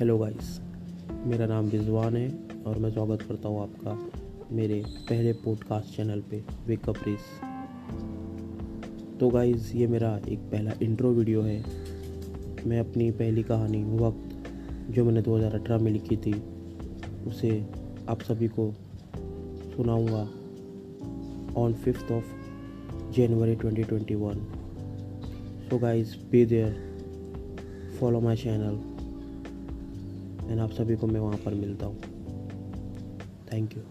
Hello guys मेरा नाम रिजवान है और मैं स्वागत करता हूँ आपका मेरे पहले पॉडकास्ट चैनल पे वेकअप रेस तो गाइस ये मेरा एक पहला इंट्रो वीडियो है। मैं अपनी पहली कहानी वक्त जो मैंने 2018 में लिखी थी, उसे आप सभी को सुनाऊँगा on fifth of January 2021 so guys be there follow my channel and आप सभी को मैं वहाँ पर मिलता हूँ। Thank you